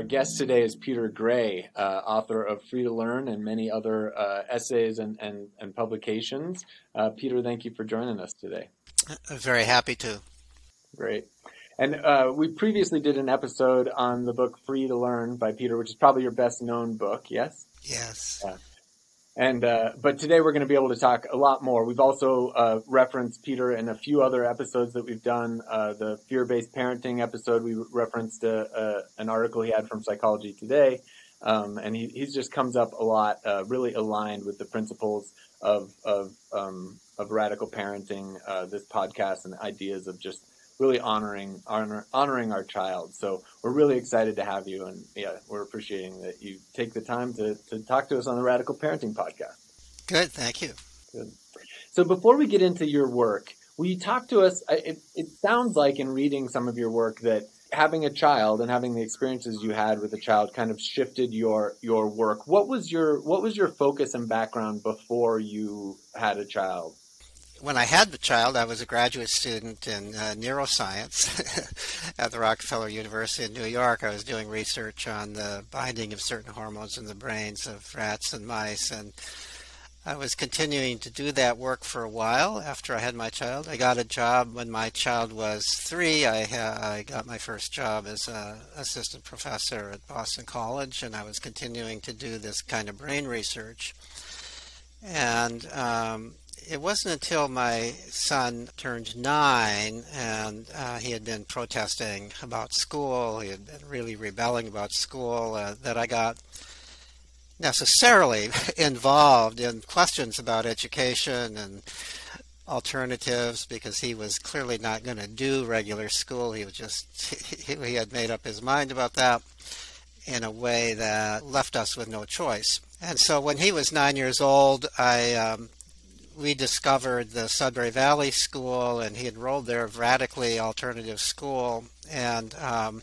our guest today is Peter Gray, uh, author of Free to Learn and many other uh, essays and, and, and publications. Uh, Peter, thank you for joining us today. I'm very happy to. Great. And uh, we previously did an episode on the book Free to Learn by Peter, which is probably your best known book, yes? Yes. Yeah. And uh, but today we're going to be able to talk a lot more. We've also uh, referenced Peter in a few other episodes that we've done. Uh, the fear-based parenting episode, we referenced uh, uh, an article he had from Psychology Today, um, and he he just comes up a lot, uh, really aligned with the principles of of um, of radical parenting. this podcast and ideas of just really honoring honor, honoring our child. So we're really excited to have you, and yeah, we're appreciating that you take the time to, to talk to us on the Radical Parenting Podcast. Good, thank you. Good. So before we get into your work, will you talk to us? It, it sounds like in reading some of your work that having a child and having the experiences you had with a child kind of shifted your your work. What was your what was your focus and background before you had a child? When I had the child, I was a graduate student in uh, neuroscience at the Rockefeller University in New York. I was doing research on the binding of certain hormones in the brains of rats and mice, and I was continuing to do that work for a while after I had my child. I got a job when my child was three. I, ha- I got my first job as an assistant professor at Boston College, and I was continuing to do this kind of brain research. And um, it wasn't until my son turned nine and uh, he had been protesting about school, he had been really rebelling about school, uh, that I got necessarily involved in questions about education and alternatives because he was clearly not going to do regular school. He was just, he had made up his mind about that in a way that left us with no choice. And so when he was nine years old, I um, we discovered the Sudbury Valley School, and he enrolled there, a radically alternative school, and um,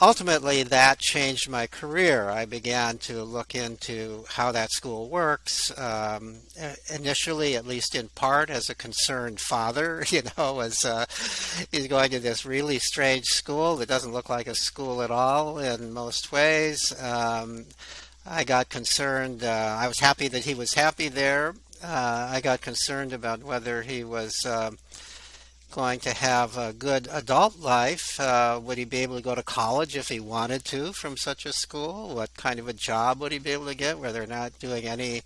ultimately that changed my career. I began to look into how that school works. Um, initially, at least in part, as a concerned father, you know, as uh, he's going to this really strange school that doesn't look like a school at all in most ways. Um, I got concerned. Uh, I was happy that he was happy there, uh, I got concerned about whether he was uh, going to have a good adult life. Uh, would he be able to go to college if he wanted to from such a school? What kind of a job would he be able to get where they're not doing any?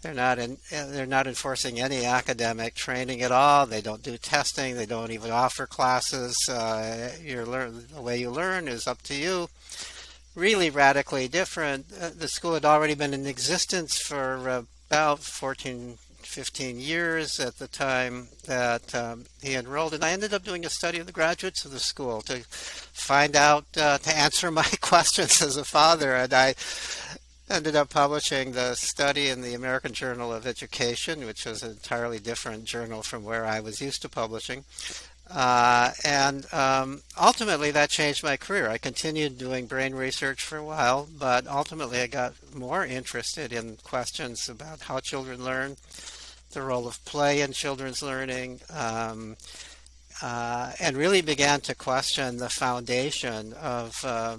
They're not in, they're not enforcing any academic training at all. They don't do testing. They don't even offer classes. Uh, your learn the way you learn is up to you really radically different. Uh, the school had already been in existence for uh, about 14, 15 years at the time that um, he enrolled. And I ended up doing a study of the graduates of the school to find out, uh, to answer my questions as a father. And I ended up publishing the study in the American Journal of Education, which was an entirely different journal from where I was used to publishing. Uh, and um, ultimately, that changed my career. I continued doing brain research for a while, but ultimately, I got more interested in questions about how children learn, the role of play in children's learning, um, uh, and really began to question the foundation of uh,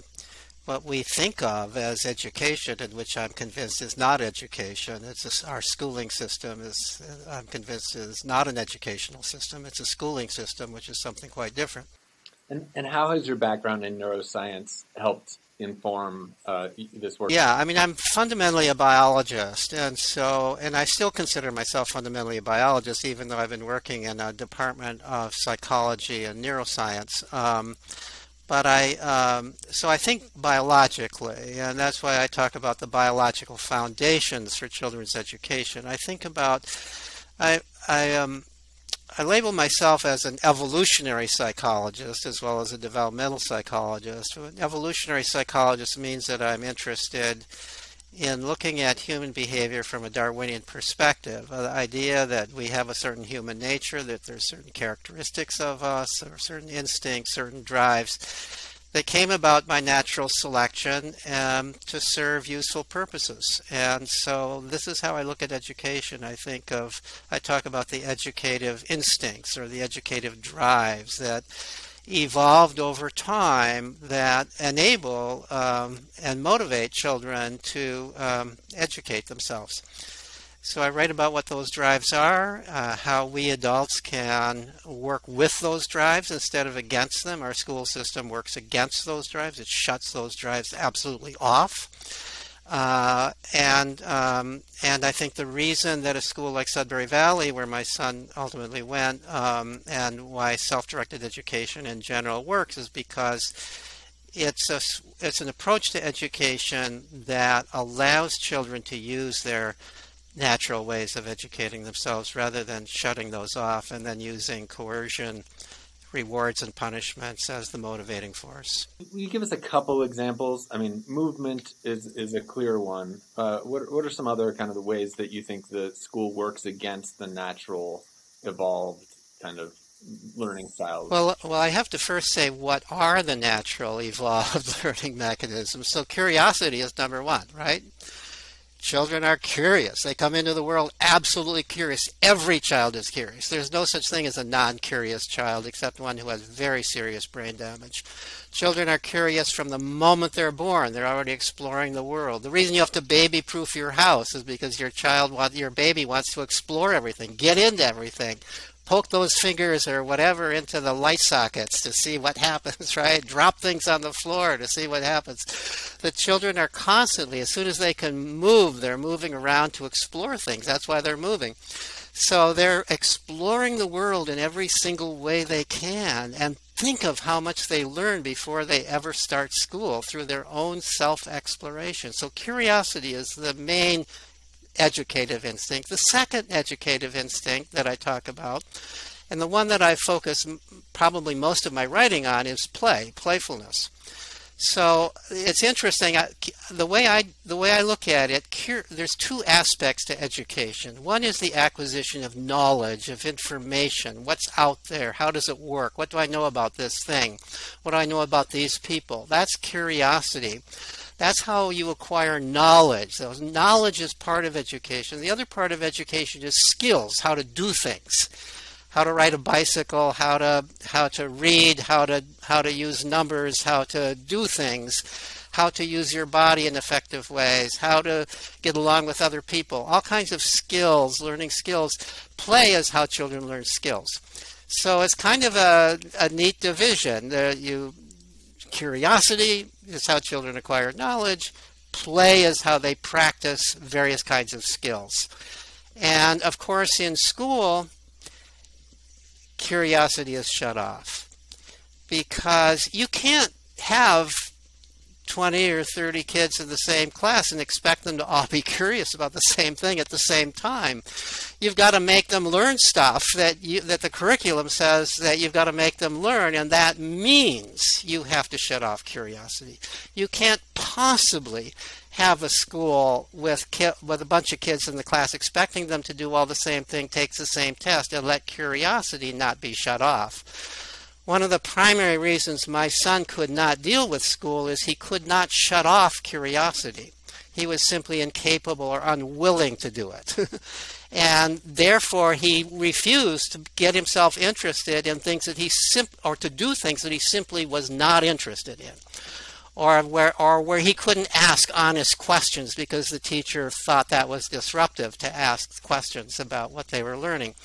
what we think of as education, and which I'm convinced is not education. It's a, our schooling system is, I'm convinced, is not an educational system. It's a schooling system, which is something quite different. And, and how has your background in neuroscience helped inform uh, this work? Yeah, I mean, I'm fundamentally a biologist, and so, and I still consider myself fundamentally a biologist, even though I've been working in a department of psychology and neuroscience. Um, but I, um, so I think biologically, and that's why I talk about the biological foundations for children's education. I think about, I, I, um, I label myself as an evolutionary psychologist as well as a developmental psychologist. An evolutionary psychologist means that I'm interested in looking at human behavior from a Darwinian perspective. Uh, the idea that we have a certain human nature, that there's certain characteristics of us, or certain instincts, certain drives that came about by natural selection um, to serve useful purposes. And so this is how I look at education. I think of, I talk about the educative instincts or the educative drives that evolved over time that enable um, and motivate children to um, educate themselves. So I write about what those drives are, uh, how we adults can work with those drives instead of against them. Our school system works against those drives, it shuts those drives absolutely off. Uh, and um, and I think the reason that a school like Sudbury Valley, where my son ultimately went, um, and why self-directed education in general works, is because it's a it's an approach to education that allows children to use their natural ways of educating themselves rather than shutting those off and then using coercion rewards and punishments as the motivating force. Will you give us a couple examples? I mean, movement is is a clear one. Uh, what what are some other kind of the ways that you think the school works against the natural, evolved kind of learning styles? Well, well, I have to first say what are the natural evolved learning mechanisms. So curiosity is number one, right? Children are curious. They come into the world absolutely curious. Every child is curious. There's no such thing as a non curious child except one who has very serious brain damage. Children are curious from the moment they're born. They're already exploring the world. The reason you have to baby proof your house is because your child, your baby wants to explore everything, get into everything, poke those fingers or whatever into the light sockets to see what happens, right? Drop things on the floor to see what happens. The children are constantly, as soon as they can move, they're moving around to explore things. That's why they're moving. So they're exploring the world in every single way they can and think of how much they learn before they ever start school through their own self exploration. So curiosity is the main educative instinct. The second educative instinct that I talk about, and the one that I focus probably most of my writing on, is play, playfulness. So it's interesting. I, the way I the way I look at it, there's two aspects to education. One is the acquisition of knowledge, of information. What's out there? How does it work? What do I know about this thing? What do I know about these people? That's curiosity. That's how you acquire knowledge. So knowledge is part of education. The other part of education is skills, how to do things. How to ride a bicycle, how to how to read, how to how to use numbers, how to do things, how to use your body in effective ways, how to get along with other people. All kinds of skills, learning skills. Play is how children learn skills. So it's kind of a, a neat division. you curiosity is how children acquire knowledge. Play is how they practice various kinds of skills. And of course, in school, curiosity is shut off because you can't have 20 or 30 kids in the same class and expect them to all be curious about the same thing at the same time. You've got to make them learn stuff that you, that the curriculum says that you've got to make them learn and that means you have to shut off curiosity. You can't possibly have a school with ki- with a bunch of kids in the class expecting them to do all the same thing, takes the same test and let curiosity not be shut off one of the primary reasons my son could not deal with school is he could not shut off curiosity. He was simply incapable or unwilling to do it. and therefore he refused to get himself interested in things that he sim- or to do things that he simply was not interested in or where or where he couldn't ask honest questions because the teacher thought that was disruptive to ask questions about what they were learning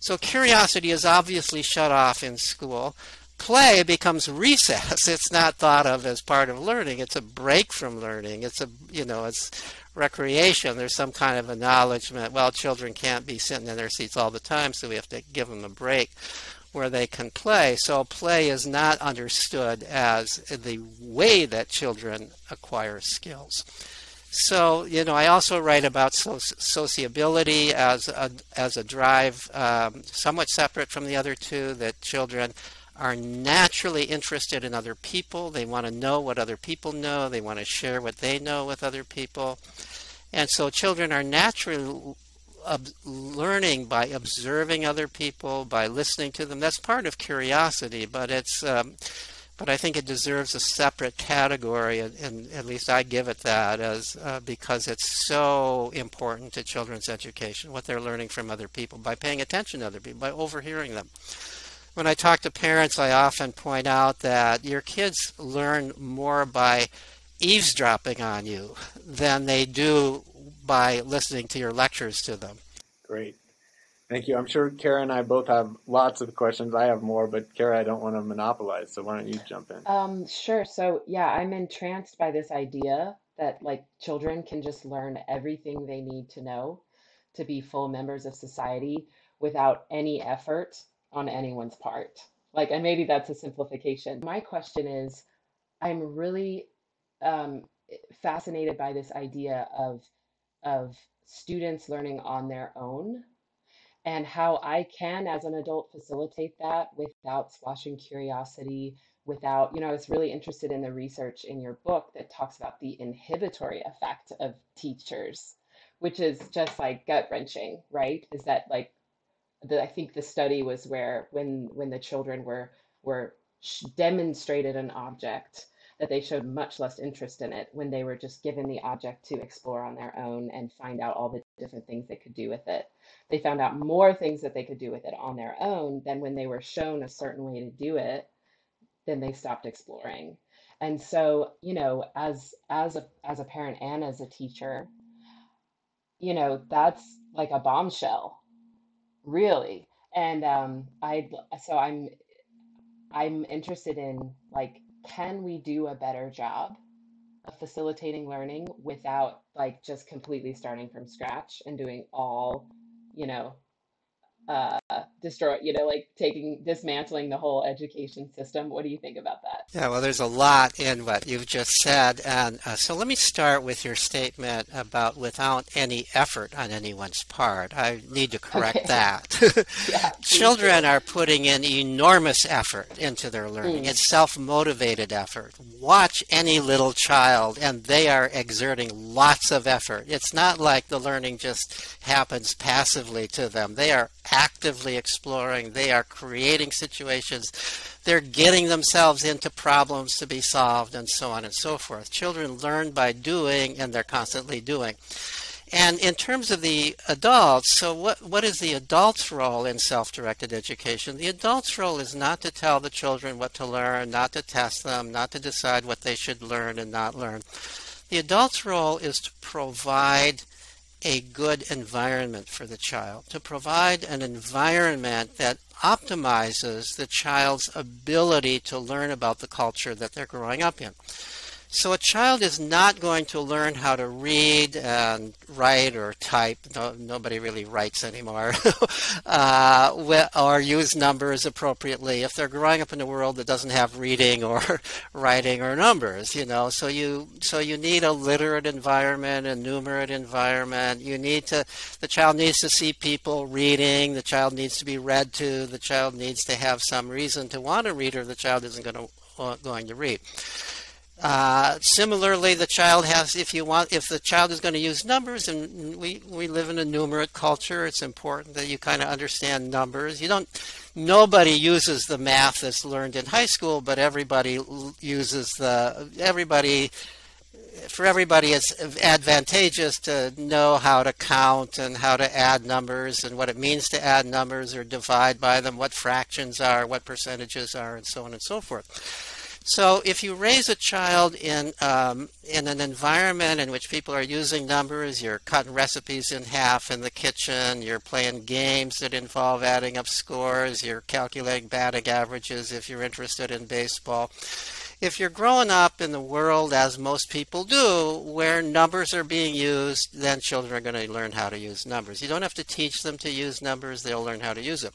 so curiosity is obviously shut off in school. Play becomes recess. It's not thought of as part of learning. It's a break from learning. It's a you know it's recreation. There's some kind of acknowledgement. Well, children can't be sitting in their seats all the time, so we have to give them a break where they can play. So play is not understood as the way that children acquire skills. So, you know, I also write about so- sociability as a, as a drive, um, somewhat separate from the other two, that children are naturally interested in other people. They want to know what other people know, they want to share what they know with other people. And so children are naturally learning by observing other people, by listening to them. That's part of curiosity, but it's. Um, but I think it deserves a separate category, and, and at least I give it that, as uh, because it's so important to children's education, what they're learning from other people by paying attention to other people, by overhearing them. when I talk to parents, I often point out that your kids learn more by eavesdropping on you than they do by listening to your lectures to them. Great. Thank you. I'm sure Kara and I both have lots of questions. I have more, but Kara, I don't want to monopolize, so why don't you jump in? Um, sure. So, yeah, I'm entranced by this idea that like children can just learn everything they need to know to be full members of society without any effort on anyone's part. Like, and maybe that's a simplification. My question is, I'm really um, fascinated by this idea of of students learning on their own and how I can, as an adult, facilitate that without squashing curiosity, without, you know, I was really interested in the research in your book that talks about the inhibitory effect of teachers, which is just like gut wrenching, right? Is that like the, I think the study was where when when the children were were demonstrated an object that they showed much less interest in it when they were just given the object to explore on their own and find out all the different things they could do with it. They found out more things that they could do with it on their own than when they were shown a certain way to do it, then they stopped exploring. And so, you know, as as a as a parent and as a teacher, you know, that's like a bombshell, really. And um I so I'm I'm interested in like can we do a better job facilitating learning without like just completely starting from scratch and doing all, you know, uh, destroy, you know, like taking, dismantling the whole education system. What do you think about that? Yeah, well, there's a lot in what you've just said. And uh, so let me start with your statement about without any effort on anyone's part. I need to correct okay. that. yeah, Children are putting in enormous effort into their learning. Mm. It's self motivated effort. Watch any little child, and they are exerting lots of effort. It's not like the learning just happens passively to them, they are actively exploring, they are creating situations, they're getting themselves into problems to be solved, and so on and so forth. Children learn by doing, and they're constantly doing. And in terms of the adults, so what, what is the adult's role in self directed education? The adult's role is not to tell the children what to learn, not to test them, not to decide what they should learn and not learn. The adult's role is to provide a good environment for the child, to provide an environment that optimizes the child's ability to learn about the culture that they're growing up in. So a child is not going to learn how to read and write or type. No, nobody really writes anymore, uh, or use numbers appropriately if they're growing up in a world that doesn't have reading or writing or numbers. You know, so you so you need a literate environment, a numerate environment. You need to the child needs to see people reading. The child needs to be read to. The child needs to have some reason to want to read, or the child isn't going to going to read. Uh, similarly, the child has, if you want, if the child is going to use numbers, and we, we live in a numerate culture, it's important that you kind of understand numbers. You don't, nobody uses the math that's learned in high school, but everybody uses the, everybody, for everybody, it's advantageous to know how to count and how to add numbers and what it means to add numbers or divide by them, what fractions are, what percentages are, and so on and so forth. So if you raise a child in um, in an environment in which people are using numbers, you're cutting recipes in half in the kitchen, you're playing games that involve adding up scores, you're calculating batting averages if you're interested in baseball. If you're growing up in the world as most people do, where numbers are being used, then children are going to learn how to use numbers. You don't have to teach them to use numbers, they'll learn how to use them.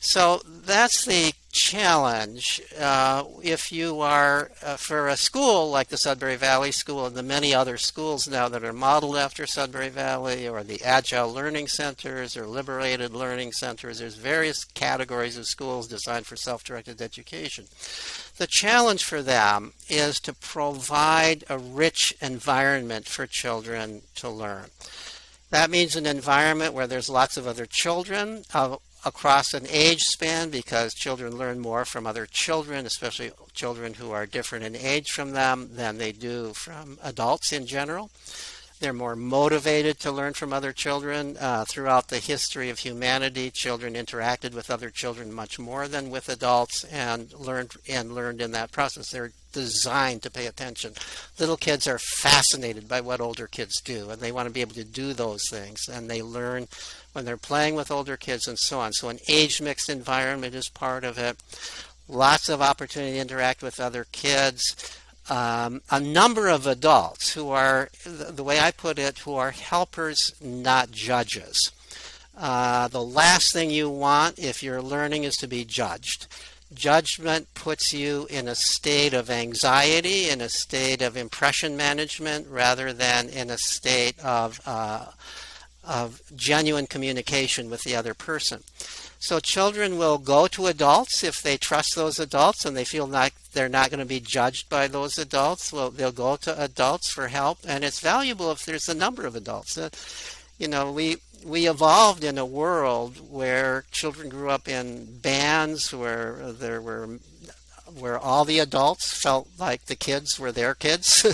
So that's the challenge. Uh, if you are uh, for a school like the Sudbury Valley School and the many other schools now that are modeled after Sudbury Valley, or the Agile Learning Centers or Liberated Learning Centers, there's various categories of schools designed for self directed education. The challenge for them is to provide a rich environment for children to learn. That means an environment where there's lots of other children of across an age span because children learn more from other children, especially children who are different in age from them, than they do from adults in general. They're more motivated to learn from other children. Uh, throughout the history of humanity, children interacted with other children much more than with adults and learned and learned in that process. They're designed to pay attention. Little kids are fascinated by what older kids do, and they want to be able to do those things. And they learn when they're playing with older kids and so on. So an age mixed environment is part of it. Lots of opportunity to interact with other kids um, a number of adults who are, the way I put it, who are helpers, not judges. Uh, the last thing you want if you're learning is to be judged. Judgment puts you in a state of anxiety, in a state of impression management, rather than in a state of, uh, of genuine communication with the other person. So children will go to adults if they trust those adults and they feel like they're not going to be judged by those adults. Well, they'll go to adults for help, and it's valuable if there's a number of adults. Uh, you know, we we evolved in a world where children grew up in bands where there were where all the adults felt like the kids were their kids.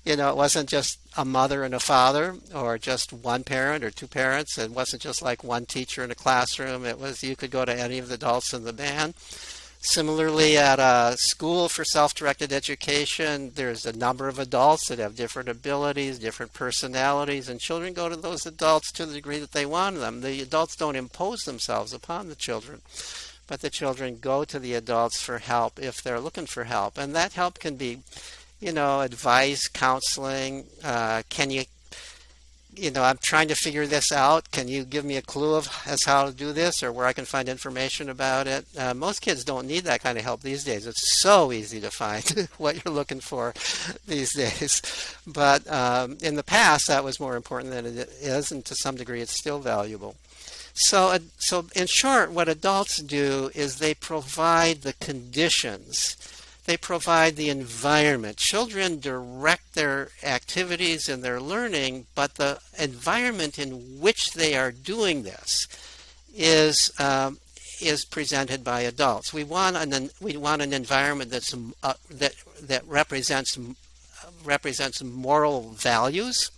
you know, it wasn't just a mother and a father or just one parent or two parents. It wasn't just like one teacher in a classroom. It was you could go to any of the adults in the band. Similarly, at a school for self directed education, there's a number of adults that have different abilities, different personalities, and children go to those adults to the degree that they want them. The adults don't impose themselves upon the children but the children go to the adults for help if they're looking for help. And that help can be, you know, advice, counseling. Uh, can you, you know, I'm trying to figure this out. Can you give me a clue of as how to do this or where I can find information about it? Uh, most kids don't need that kind of help these days. It's so easy to find what you're looking for these days. But um, in the past, that was more important than it is, and to some degree, it's still valuable. So, uh, so in short, what adults do is they provide the conditions. They provide the environment. Children direct their activities and their learning, but the environment in which they are doing this is um, is presented by adults. We want an we want an environment that's uh, that that represents represents moral values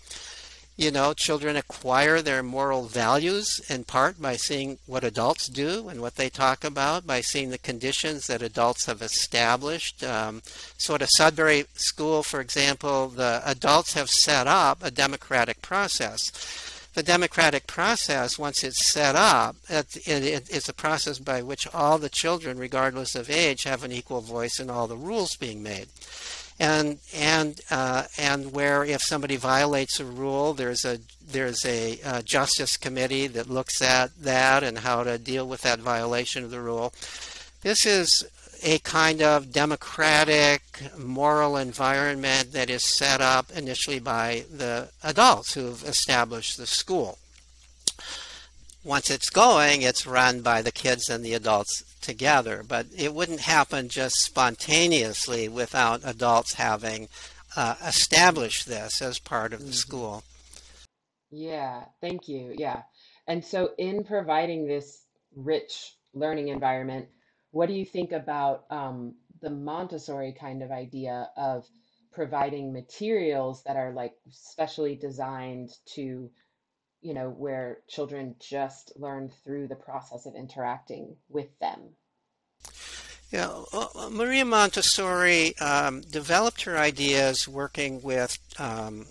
you know, children acquire their moral values in part by seeing what adults do and what they talk about, by seeing the conditions that adults have established. Um, so at a Sudbury school, for example, the adults have set up a democratic process. The democratic process, once it's set up, it's a process by which all the children, regardless of age, have an equal voice in all the rules being made and and uh, and where if somebody violates a rule, there's a there's a uh, justice committee that looks at that and how to deal with that violation of the rule. This is a kind of democratic moral environment that is set up initially by the adults who've established the school. Once it's going, it's run by the kids and the adults together, but it wouldn't happen just spontaneously without adults having uh, established this as part of the mm-hmm. school. Yeah, thank you. Yeah. And so, in providing this rich learning environment, what do you think about um, the Montessori kind of idea of providing materials that are like specially designed to you know, where children just learn through the process of interacting with them. Yeah, uh, Maria Montessori um, developed her ideas working with um,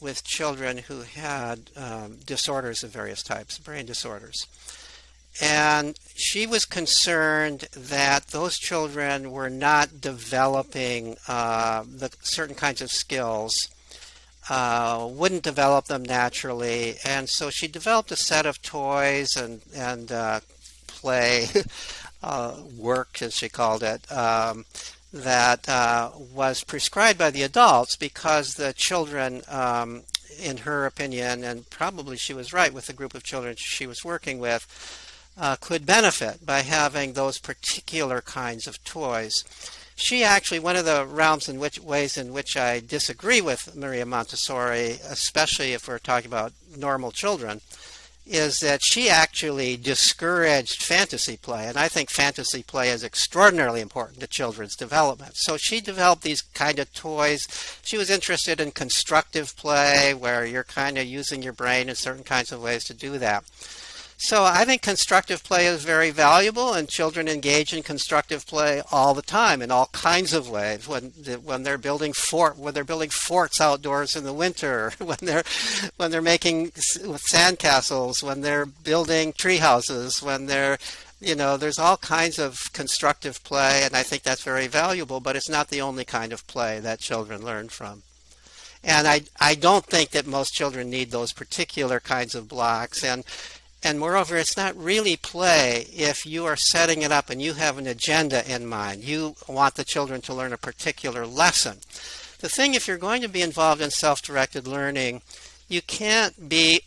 with children who had um, disorders of various types, brain disorders. And she was concerned that those children were not developing uh, the certain kinds of skills uh, wouldn't develop them naturally, and so she developed a set of toys and and uh, play uh, work, as she called it, um, that uh, was prescribed by the adults because the children, um, in her opinion, and probably she was right with the group of children she was working with. Uh, could benefit by having those particular kinds of toys she actually one of the realms in which ways in which I disagree with Maria Montessori, especially if we're talking about normal children, is that she actually discouraged fantasy play. And I think fantasy play is extraordinarily important to children's development. So she developed these kind of toys. She was interested in constructive play, where you're kind of using your brain in certain kinds of ways to do that. So I think constructive play is very valuable, and children engage in constructive play all the time in all kinds of ways. When when they're building fort, when they're building forts outdoors in the winter, when they're when they're making sandcastles, when they're building tree houses, when they're you know, there's all kinds of constructive play, and I think that's very valuable. But it's not the only kind of play that children learn from. And I I don't think that most children need those particular kinds of blocks. And and moreover, it's not really play if you are setting it up and you have an agenda in mind. You want the children to learn a particular lesson. The thing, if you're going to be involved in self directed learning, you can't be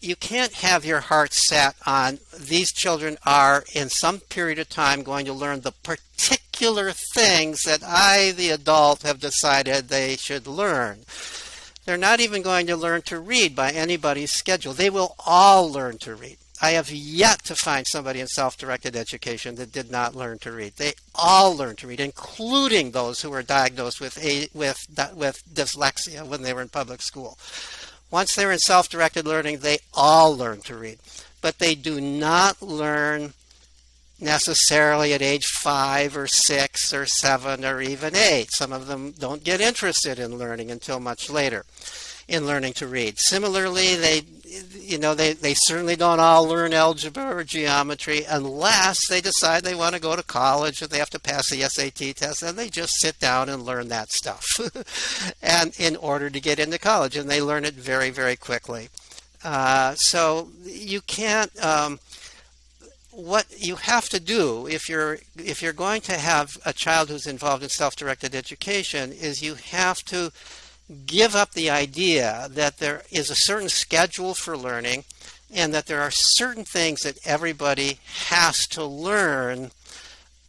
you can't have your heart set on these children are in some period of time going to learn the particular things that I, the adult, have decided they should learn. They're not even going to learn to read by anybody's schedule. They will all learn to read. I have yet to find somebody in self directed education that did not learn to read. They all learn to read, including those who were diagnosed with, a, with, with dyslexia when they were in public school. Once they're in self directed learning, they all learn to read. But they do not learn necessarily at age five or six or seven or even eight. Some of them don't get interested in learning until much later in learning to read. Similarly, they you know they, they certainly don't all learn algebra or geometry unless they decide they want to go to college and they have to pass the SAT test and they just sit down and learn that stuff and in order to get into college and they learn it very very quickly uh, so you can't um, what you have to do if you're if you're going to have a child who's involved in self-directed education is you have to give up the idea that there is a certain schedule for learning and that there are certain things that everybody has to learn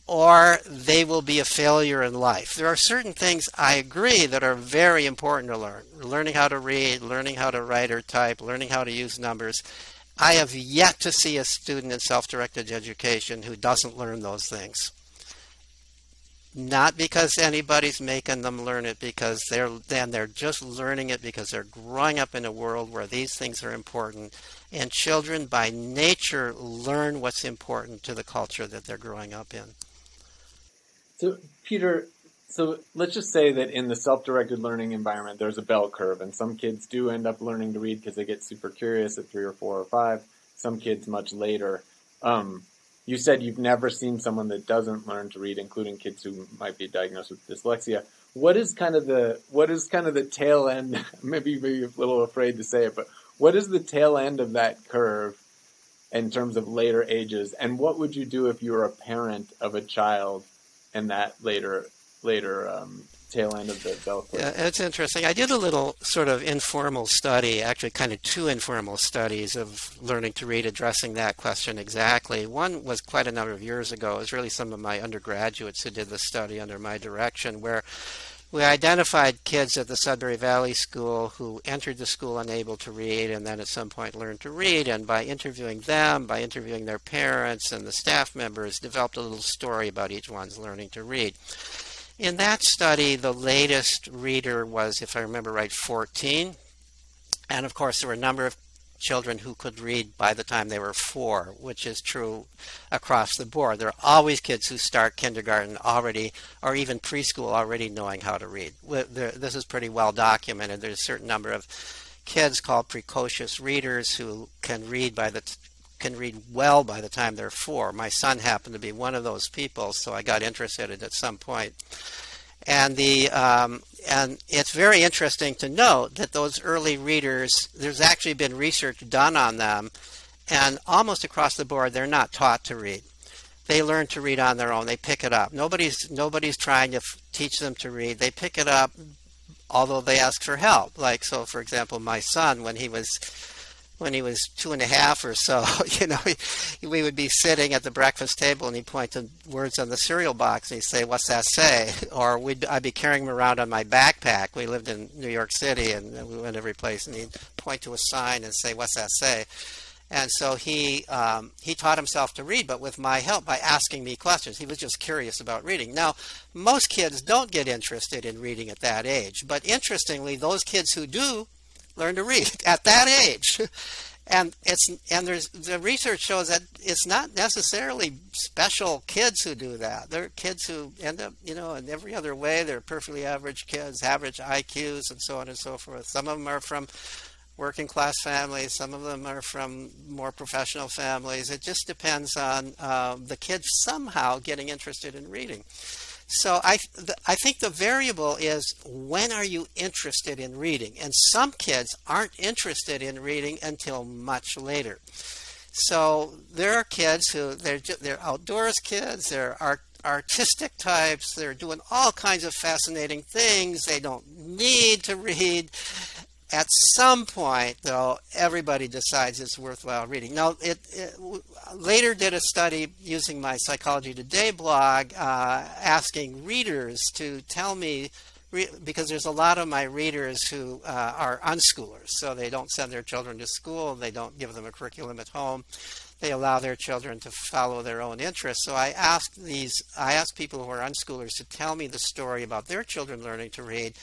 or they will be a failure in life. There are certain things I agree that are very important to learn. Learning how to read, learning how to write or type, learning how to use numbers. I have yet to see a student in self directed education who doesn't learn those things. Not because anybody's making them learn it, because they're then they're just learning it because they're growing up in a world where these things are important. And children by nature learn what's important to the culture that they're growing up in. So, Peter, so let's just say that in the self-directed learning environment, there's a bell curve, and some kids do end up learning to read because they get super curious at three or four or five. Some kids much later. Um, you said you've never seen someone that doesn't learn to read, including kids who might be diagnosed with dyslexia. What is kind of the what is kind of the tail end? maybe maybe a little afraid to say it, but what is the tail end of that curve in terms of later ages? And what would you do if you were a parent of a child in that later later um, tail end of the bell. Yeah, it's interesting. I did a little sort of informal study, actually, kind of two informal studies of learning to read, addressing that question exactly. One was quite a number of years ago. It was really some of my undergraduates who did the study under my direction, where we identified kids at the Sudbury Valley School who entered the school unable to read and then at some point learned to read. And by interviewing them, by interviewing their parents and the staff members, developed a little story about each one's learning to read. In that study, the latest reader was, if I remember right, 14. And of course, there were a number of children who could read by the time they were four, which is true across the board. There are always kids who start kindergarten already, or even preschool already knowing how to read. This is pretty well documented. There's a certain number of kids called precocious readers who can read by the can read well by the time they're four. My son happened to be one of those people, so I got interested at some point. And the um, and it's very interesting to note that those early readers, there's actually been research done on them, and almost across the board, they're not taught to read. They learn to read on their own. They pick it up. Nobody's nobody's trying to f- teach them to read. They pick it up, although they ask for help. Like so, for example, my son when he was when he was two and a half or so, you know, he, we would be sitting at the breakfast table and he'd point to words on the cereal box and he'd say, What's that say? Or we'd, I'd be carrying him around on my backpack. We lived in New York City and we went every place and he'd point to a sign and say, What's that say? And so he um, he taught himself to read, but with my help by asking me questions. He was just curious about reading. Now, most kids don't get interested in reading at that age, but interestingly, those kids who do learn to read at that age. and it's and there's the research shows that it's not necessarily special kids who do that. They're kids who end up, you know, in every other way. They're perfectly average kids, average IQs, and so on and so forth. Some of them are from working class families. Some of them are from more professional families. It just depends on uh, the kids somehow getting interested in reading. So I, th- I think the variable is when are you interested in reading? And some kids aren't interested in reading until much later. So there are kids who they're they're outdoors kids. They're art, artistic types. They're doing all kinds of fascinating things. They don't need to read, at some point, though, everybody decides it's worthwhile reading. Now, it, it later did a study using my Psychology Today blog, uh, asking readers to tell me because there's a lot of my readers who uh, are unschoolers, so they don't send their children to school, they don't give them a curriculum at home, they allow their children to follow their own interests. So I asked these, I asked people who are unschoolers to tell me the story about their children learning to read,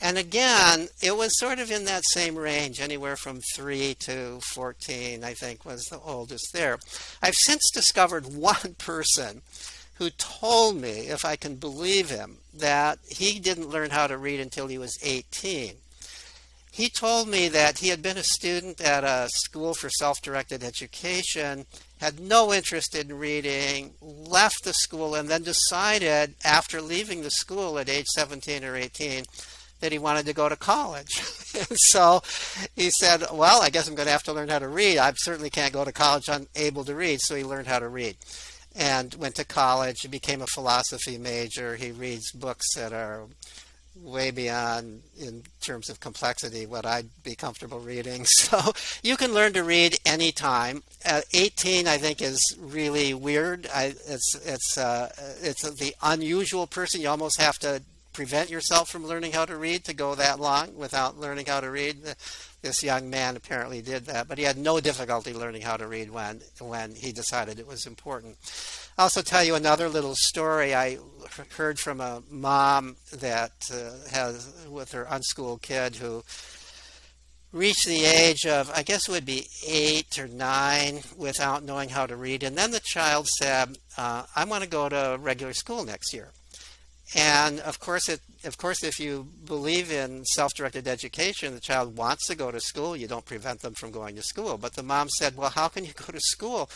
and again, it was sort of in that same range, anywhere from 3 to 14, I think, was the oldest there. I've since discovered one person who told me, if I can believe him, that he didn't learn how to read until he was 18. He told me that he had been a student at a school for self directed education, had no interest in reading, left the school, and then decided after leaving the school at age 17 or 18 that he wanted to go to college. so he said, Well, I guess I'm going to have to learn how to read. I certainly can't go to college unable to read. So he learned how to read and went to college and became a philosophy major. He reads books that are way beyond in terms of complexity what I'd be comfortable reading. So you can learn to read anytime. At 18, I think is really weird. I, it's it's uh, it's the unusual person. You almost have to prevent yourself from learning how to read to go that long without learning how to read. This young man apparently did that, but he had no difficulty learning how to read when when he decided it was important. I'll also tell you another little story I heard from a mom that uh, has with her unschooled kid who reached the age of, I guess it would be eight or nine, without knowing how to read. And then the child said, uh, I want to go to regular school next year. And of course, it, of course, if you believe in self-directed education, the child wants to go to school. You don't prevent them from going to school. But the mom said, "Well, how can you go to school?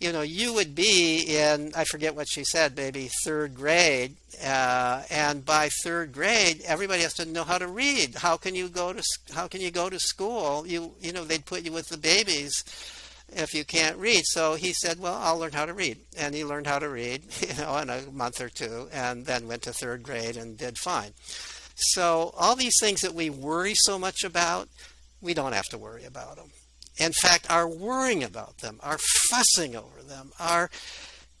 You know, you would be in I forget what she said, maybe third grade, uh, and by third grade, everybody has to know how to read. How can you go to How can you go to school? You you know, they'd put you with the babies." If you can't read. So he said, well, I'll learn how to read. And he learned how to read, you know, in a month or two, and then went to third grade and did fine. So all these things that we worry so much about, we don't have to worry about them. In fact, our worrying about them, our fussing over them, our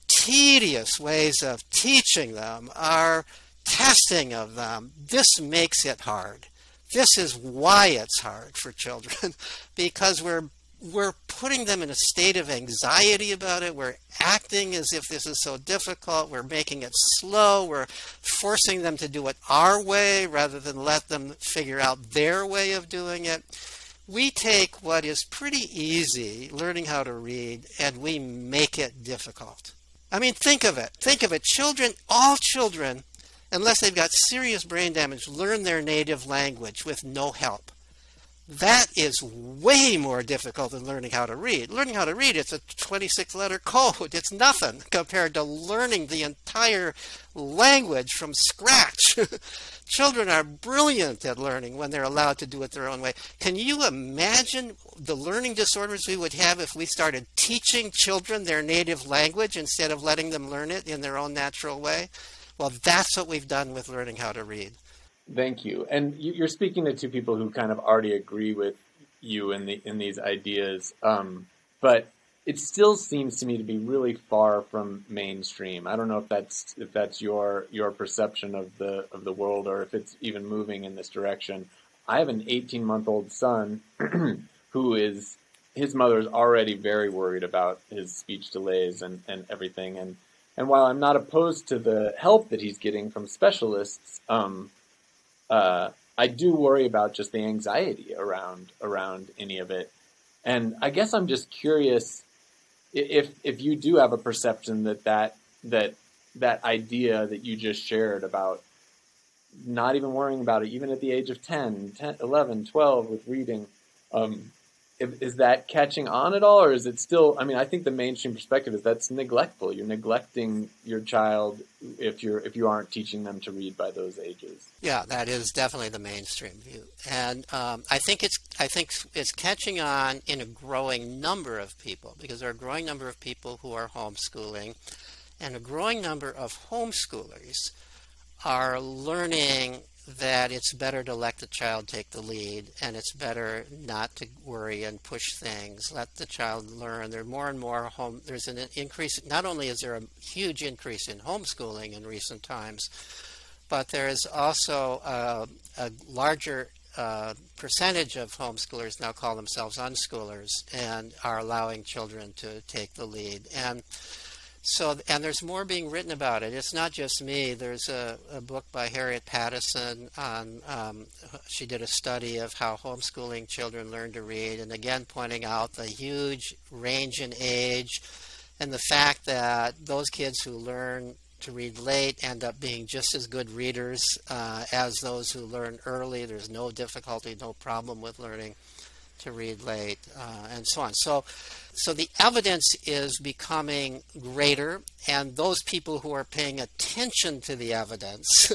tedious ways of teaching them, our testing of them, this makes it hard. This is why it's hard for children, because we're we're putting them in a state of anxiety about it. We're acting as if this is so difficult. We're making it slow. We're forcing them to do it our way rather than let them figure out their way of doing it. We take what is pretty easy, learning how to read, and we make it difficult. I mean, think of it. Think of it. Children, all children, unless they've got serious brain damage, learn their native language with no help. That is way more difficult than learning how to read. Learning how to read, it's a 26 letter code. It's nothing compared to learning the entire language from scratch. Children are brilliant at learning when they're allowed to do it their own way. Can you imagine the learning disorders we would have if we started teaching children their native language instead of letting them learn it in their own natural way? Well, that's what we've done with learning how to read. Thank you. And you're speaking to two people who kind of already agree with you in the in these ideas, um, but it still seems to me to be really far from mainstream. I don't know if that's if that's your your perception of the of the world or if it's even moving in this direction. I have an 18 month old son who is his mother is already very worried about his speech delays and, and everything. And and while I'm not opposed to the help that he's getting from specialists, um, uh, I do worry about just the anxiety around around any of it. And I guess I'm just curious if if you do have a perception that that that that idea that you just shared about not even worrying about it, even at the age of 10, 10 11, 12 with reading, um, is that catching on at all, or is it still? I mean, I think the mainstream perspective is that's neglectful. You're neglecting your child if you're if you aren't teaching them to read by those ages. Yeah, that is definitely the mainstream view, and um, I think it's I think it's catching on in a growing number of people because there are a growing number of people who are homeschooling, and a growing number of homeschoolers are learning that it's better to let the child take the lead and it's better not to worry and push things. Let the child learn. There are more and more home there's an increase not only is there a huge increase in homeschooling in recent times but there is also a, a larger uh, percentage of homeschoolers now call themselves unschoolers and are allowing children to take the lead. And so, and there's more being written about it. It's not just me. There's a, a book by Harriet Pattison on, um, she did a study of how homeschooling children learn to read, and again pointing out the huge range in age and the fact that those kids who learn to read late end up being just as good readers uh, as those who learn early. There's no difficulty, no problem with learning to read late, uh, and so on. So, so the evidence is becoming greater, and those people who are paying attention to the evidence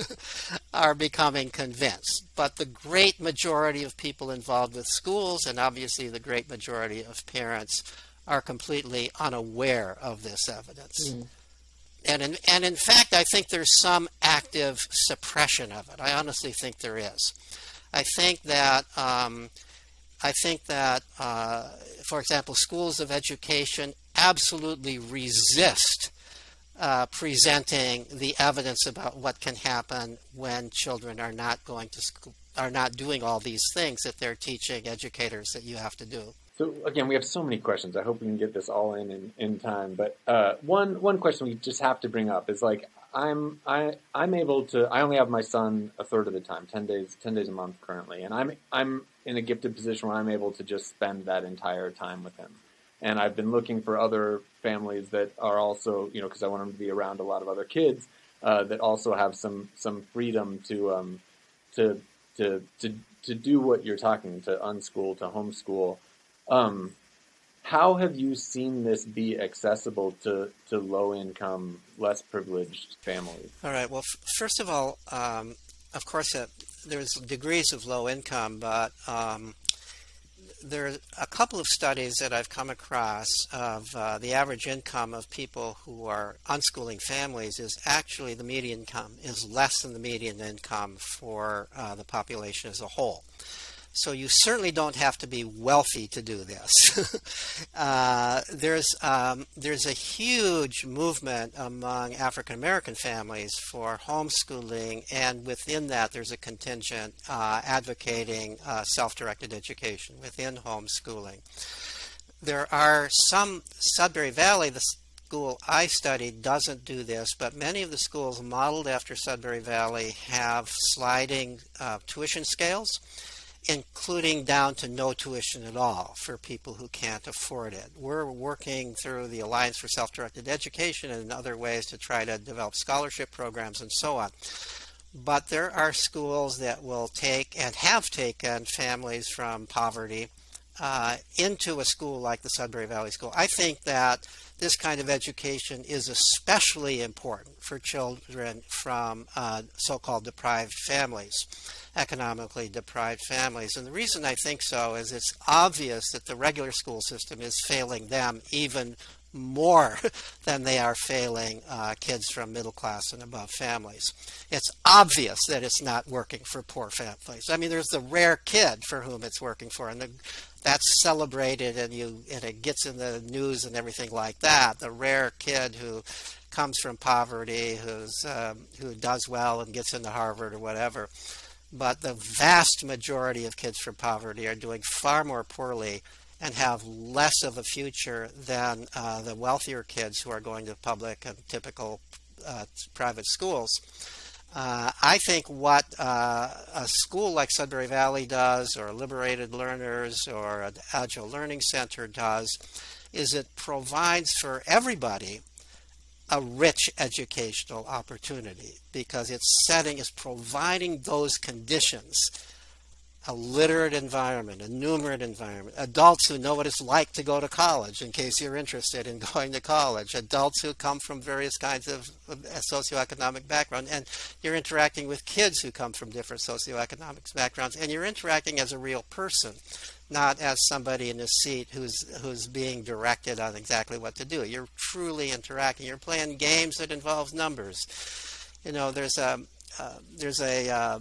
are becoming convinced. But the great majority of people involved with schools, and obviously the great majority of parents, are completely unaware of this evidence. Mm. And in, and in fact, I think there's some active suppression of it. I honestly think there is. I think that um, I think that, uh, for example, schools of education absolutely resist uh, presenting the evidence about what can happen when children are not going to school, are not doing all these things that they're teaching educators that you have to do. So again, we have so many questions. I hope we can get this all in in, in time. But uh, one one question we just have to bring up is like I'm I I'm able to I only have my son a third of the time, ten days ten days a month currently, and I'm I'm in a gifted position where I'm able to just spend that entire time with him. And I've been looking for other families that are also you know because I want him to be around a lot of other kids uh, that also have some some freedom to um to to to to do what you're talking to unschool to homeschool. Um, how have you seen this be accessible to, to low income, less privileged families? All right. Well, f- first of all, um, of course, uh, there's degrees of low income, but um, there are a couple of studies that I've come across of uh, the average income of people who are unschooling families is actually the median income is less than the median income for uh, the population as a whole. So you certainly don't have to be wealthy to do this. uh, there's um, there's a huge movement among African American families for homeschooling, and within that, there's a contingent uh, advocating uh, self-directed education within homeschooling. There are some Sudbury Valley, the school I studied doesn't do this, but many of the schools modeled after Sudbury Valley have sliding uh, tuition scales including down to no tuition at all for people who can't afford it. We're working through the Alliance for Self Directed Education and other ways to try to develop scholarship programs and so on. But there are schools that will take and have taken families from poverty uh, into a school like the Sudbury Valley School. I think that this kind of education is especially important for children from uh, so called deprived families, economically deprived families. And the reason I think so is it's obvious that the regular school system is failing them even more than they are failing uh, kids from middle class and above families. It's obvious that it's not working for poor families. I mean, there's the rare kid for whom it's working for, and the that's celebrated and you and it gets in the news and everything like that. The rare kid who comes from poverty, who's um, who does well and gets into Harvard or whatever. But the vast majority of kids from poverty are doing far more poorly and have less of a future than uh, the wealthier kids who are going to public and typical uh, private schools. Uh, I think what uh, a school like Sudbury Valley does, or Liberated Learners, or an Agile Learning Center does, is it provides for everybody a rich educational opportunity because it's setting, is providing those conditions a literate environment, a numerate environment, adults who know what it's like to go to college, in case you're interested in going to college, adults who come from various kinds of socioeconomic background, and you're interacting with kids who come from different socioeconomic backgrounds, and you're interacting as a real person, not as somebody in a seat who's who's being directed on exactly what to do. You're truly interacting. You're playing games that involve numbers. You know, there's a uh, there's a uh,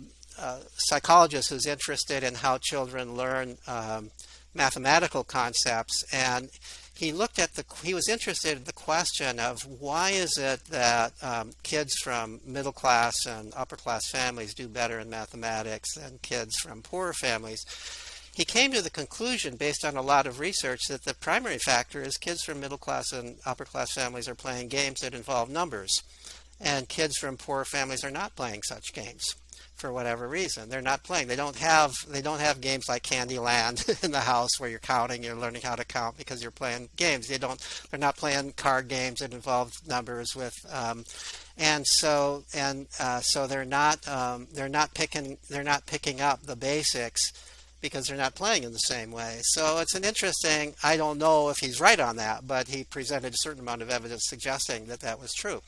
psychologist who's interested in how children learn um, mathematical concepts, and he looked at the he was interested in the question of why is it that um, kids from middle class and upper class families do better in mathematics than kids from poorer families. He came to the conclusion based on a lot of research that the primary factor is kids from middle class and upper class families are playing games that involve numbers and kids from poor families are not playing such games for whatever reason. They're not playing. They don't have they don't have games like Candyland in the house where you're counting, you're learning how to count because you're playing games. They don't. They're not playing card games that involve numbers with. Um, and so and uh, so they're not um, they're not picking they're not picking up the basics because they're not playing in the same way. So it's an interesting. I don't know if he's right on that, but he presented a certain amount of evidence suggesting that that was true.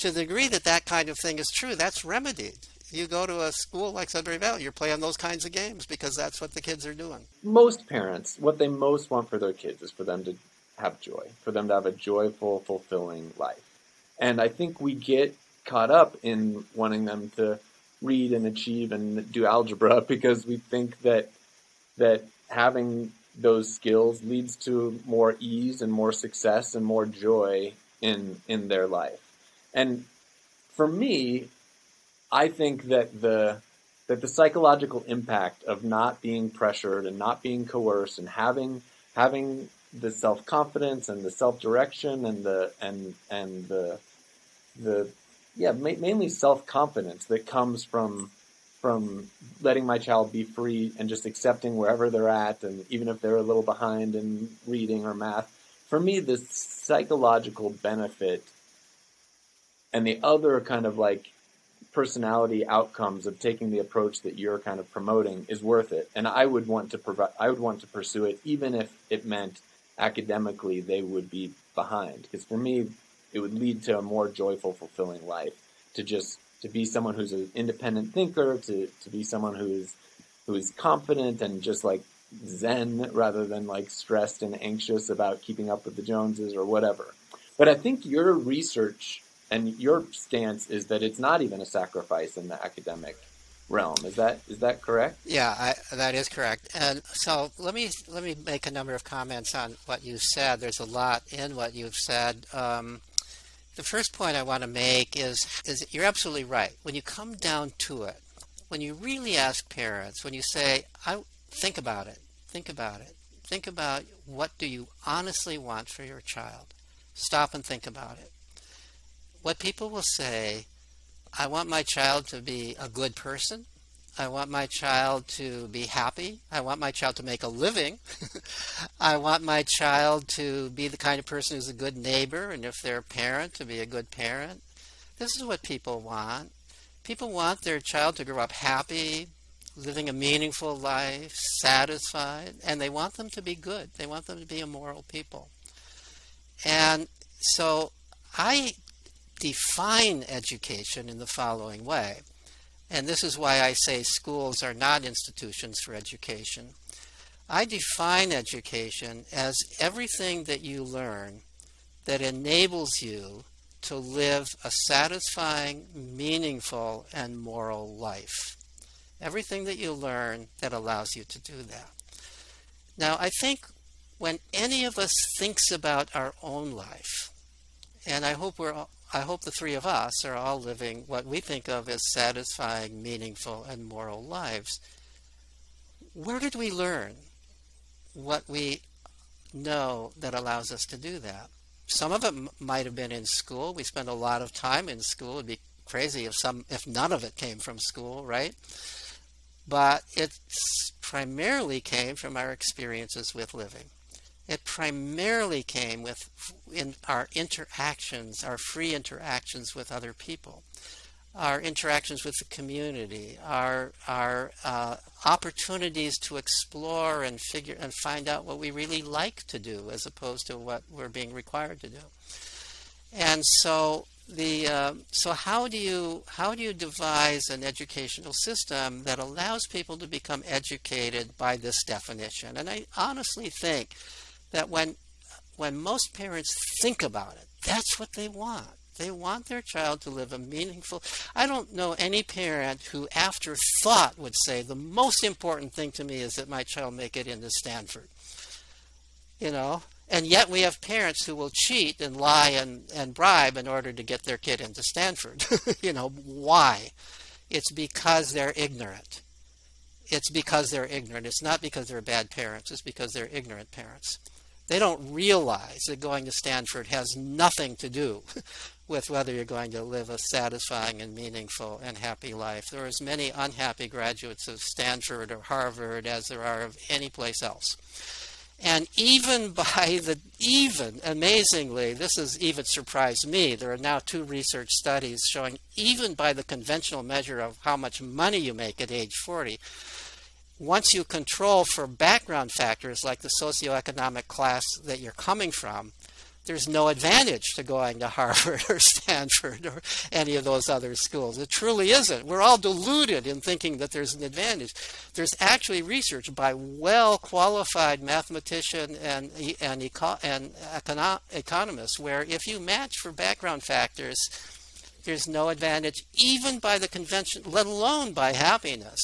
To the degree that that kind of thing is true, that's remedied you go to a school like Sudbury Valley, you're playing those kinds of games because that's what the kids are doing. Most parents, what they most want for their kids is for them to have joy, for them to have a joyful, fulfilling life. And I think we get caught up in wanting them to read and achieve and do algebra because we think that that having those skills leads to more ease and more success and more joy in in their life. And for me, I think that the that the psychological impact of not being pressured and not being coerced and having having the self confidence and the self direction and the and and the the yeah ma- mainly self confidence that comes from from letting my child be free and just accepting wherever they're at and even if they're a little behind in reading or math. For me the psychological benefit and the other kind of like personality outcomes of taking the approach that you're kind of promoting is worth it. And I would want to provide, I would want to pursue it even if it meant academically they would be behind. Because for me, it would lead to a more joyful, fulfilling life. To just to be someone who's an independent thinker, to to be someone who is who is confident and just like zen rather than like stressed and anxious about keeping up with the Joneses or whatever. But I think your research and your stance is that it's not even a sacrifice in the academic realm. Is that is that correct? Yeah, I, that is correct. And so let me let me make a number of comments on what you said. There's a lot in what you've said. Um, the first point I want to make is is you're absolutely right. When you come down to it, when you really ask parents, when you say, "I think about it, think about it, think about what do you honestly want for your child," stop and think about it what people will say, I want my child to be a good person. I want my child to be happy. I want my child to make a living. I want my child to be the kind of person who's a good neighbor, and if they're a parent, to be a good parent. This is what people want. People want their child to grow up happy, living a meaningful life, satisfied, and they want them to be good. They want them to be immoral people. And so I define education in the following way. And this is why I say schools are not institutions for education. I define education as everything that you learn that enables you to live a satisfying, meaningful, and moral life. Everything that you learn that allows you to do that. Now, I think when any of us thinks about our own life, and I hope we're all, I hope the three of us are all living what we think of as satisfying, meaningful, and moral lives. Where did we learn what we know that allows us to do that. Some of it m- might have been in school. We spend a lot of time in school. It'd be crazy if some if none of it came from school, right? But it primarily came from our experiences with living. It primarily came with in our interactions, our free interactions with other people, our interactions with the community, our our uh, opportunities to explore and figure and find out what we really like to do, as opposed to what we're being required to do. And so the uh, so how do you how do you devise an educational system that allows people to become educated by this definition? And I honestly think that when when most parents think about it, that's what they want. They want their child to live a meaningful. I don't know any parent who, after thought, would say the most important thing to me is that my child make it into Stanford. You know, and yet we have parents who will cheat and lie and, and bribe in order to get their kid into Stanford. you know, why? It's because they're ignorant. It's because they're ignorant. It's not because they're bad parents, it's because they're ignorant parents. They don't realize that going to Stanford has nothing to do with whether you're going to live a satisfying and meaningful and happy life. There are as many unhappy graduates of Stanford or Harvard as there are of any place else. And even by the, even amazingly, this has even surprised me. There are now two research studies showing, even by the conventional measure of how much money you make at age 40, once you control for background factors like the socioeconomic class that you're coming from, there's no advantage to going to Harvard or Stanford or any of those other schools. It truly isn't. We're all deluded in thinking that there's an advantage. There's actually research by well qualified mathematicians and, and, and econo- economists where if you match for background factors, there's no advantage even by the convention, let alone by happiness.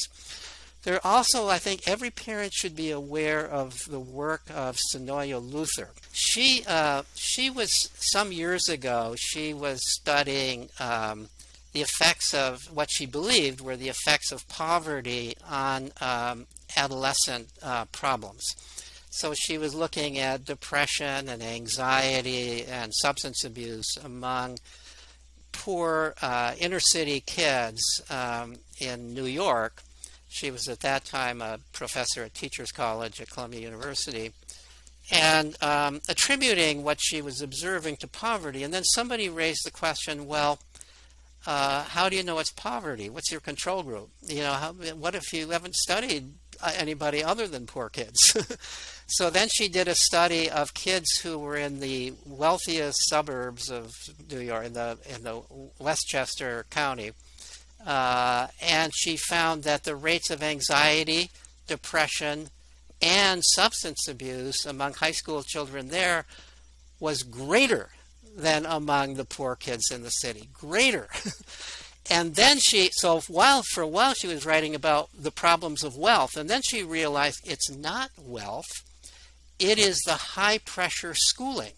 There also, I think, every parent should be aware of the work of Suniya Luthar. She uh, she was some years ago. She was studying um, the effects of what she believed were the effects of poverty on um, adolescent uh, problems. So she was looking at depression and anxiety and substance abuse among poor uh, inner city kids um, in New York she was at that time a professor at Teachers College at Columbia University, and um, attributing what she was observing to poverty. And then somebody raised the question, well, uh, how do you know it's poverty? What's your control group? You know, how, what if you haven't studied uh, anybody other than poor kids? so then she did a study of kids who were in the wealthiest suburbs of New York, in the in the Westchester County, uh, and she found that the rates of anxiety, depression, and substance abuse among high school children there was greater than among the poor kids in the city. Greater. and then she, so while for a while she was writing about the problems of wealth, and then she realized it's not wealth, it is the high pressure schooling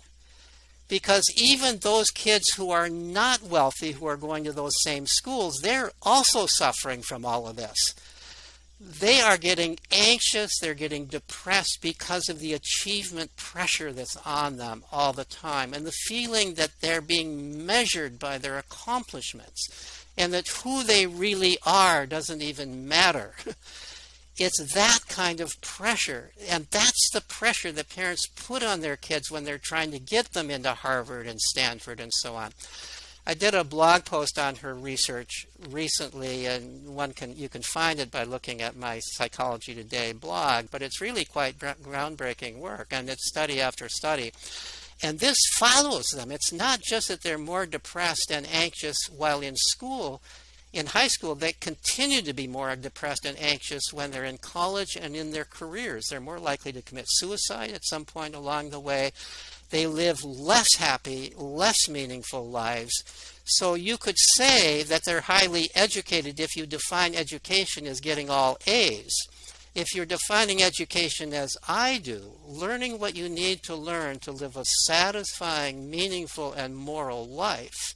because even those kids who are not wealthy who are going to those same schools they're also suffering from all of this. They are getting anxious they're getting depressed because of the achievement pressure that's on them all the time and the feeling that they're being measured by their accomplishments and that who they really are doesn't even matter It's that kind of pressure. And that's the pressure that parents put on their kids when they're trying to get them into Harvard and Stanford and so on. I did a blog post on her research recently, and one can you can find it by looking at my Psychology Today blog. But it's really quite groundbreaking work, and it's study after study. And this follows them. It's not just that they're more depressed and anxious while in school, in high school, they continue to be more depressed and anxious when they're in college and in their careers. They're more likely to commit suicide at some point along the way. They live less happy, less meaningful lives. So you could say that they're highly educated if you define education as getting all A's. If you're defining education as I do, learning what you need to learn to live a satisfying, meaningful, and moral life,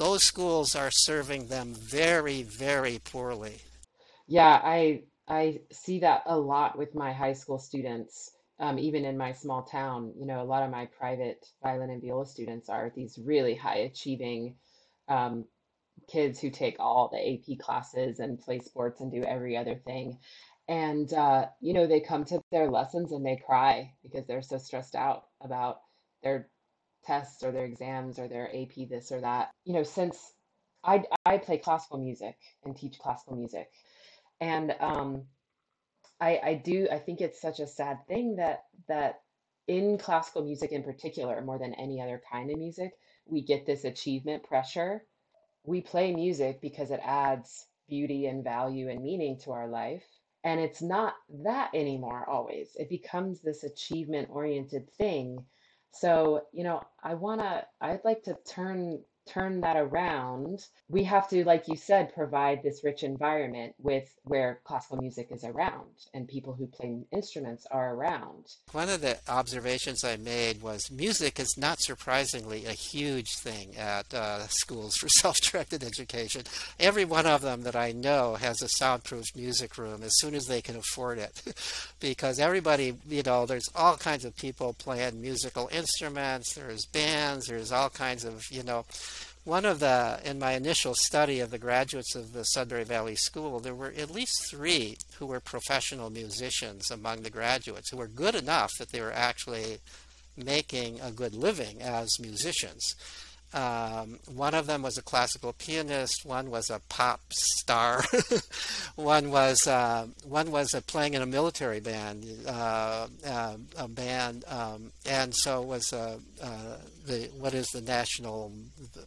those schools are serving them very, very poorly. Yeah, I I see that a lot with my high school students. um, even in my small town, you know, a lot of my private violin and viola students are these really high achieving um, kids who take all the AP classes and play sports and do every other thing. And, uh, you know, they come to their lessons and they cry because they're so stressed out about their tests or their exams or their AP this or that. You know, since I, I play classical music and teach classical music. And um, I, I do I think it's such a sad thing that that in classical music in particular, more than any other kind of music, we get this achievement pressure. We play music because it adds beauty and value and meaning to our life. And it's not that anymore always. It becomes this achievement oriented thing. So, you know, I want to, I'd like to turn turn that around, we have to, like you said, provide this rich environment with where classical music is around and people who play instruments are around. One of the observations I made was music is not surprisingly a huge thing at uh, schools for self-directed education. Every one of them that I know has a soundproof music room as soon as they can afford it, because everybody, you know, there's all kinds of people playing musical instruments. There's bands. There's all kinds of, you know one of the, in my initial study of the graduates of the Sudbury Valley School, there were at least three who were professional musicians among the graduates who were good enough that they were actually making a good living as musicians. Um, one of them was a classical pianist. One was a pop star. one was uh, one was uh, playing in a military band, uh, uh a band, um, and so was uh, the what is the national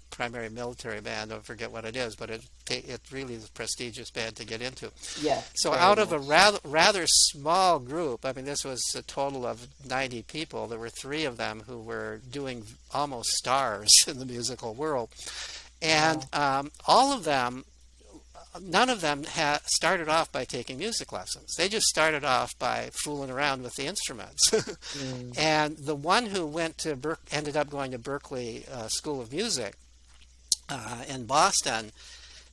primary military band? I forget what it is, but it it really is a prestigious band to get into. Yeah. So out of a rather rather small group, I mean, this was a total of ninety people. There were three of them who were doing almost stars in the musical world, and wow. um, all of them none of them had started off by taking music lessons. They just started off by fooling around with the instruments. mm. And the one who went to Ber- ended up going to Berklee uh, School of Music uh, in Boston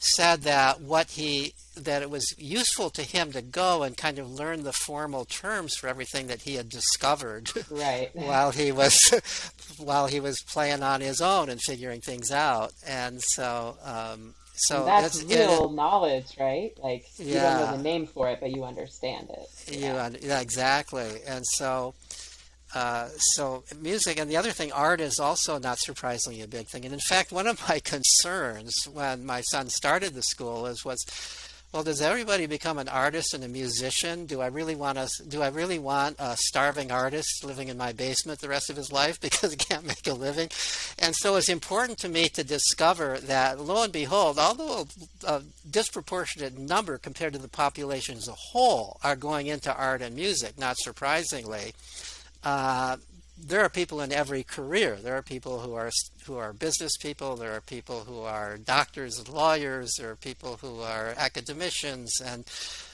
said that what he that it was useful to him to go and kind of learn the formal terms for everything that he had discovered right while he was while he was playing on his own and figuring things out and so um, so and that's real it, knowledge, right? Like yeah, you don't know the name for it, but you understand it. Yeah, yeah exactly. And so, uh, so music, and the other thing, art is also not surprisingly a big thing. And in fact, one of my concerns when my son started the school is was well, does everybody become an artist and a musician? Do I really want to? Do I really want a starving artist living in my basement the rest of his life because he can't make a living? And so it's important to me to discover that, lo and behold, although a disproportionate number compared to the population as a whole are going into art and music, not surprisingly, uh, there are people in every career. There are people who are who are business people. There are people who are doctors and lawyers. There are people who are academicians. And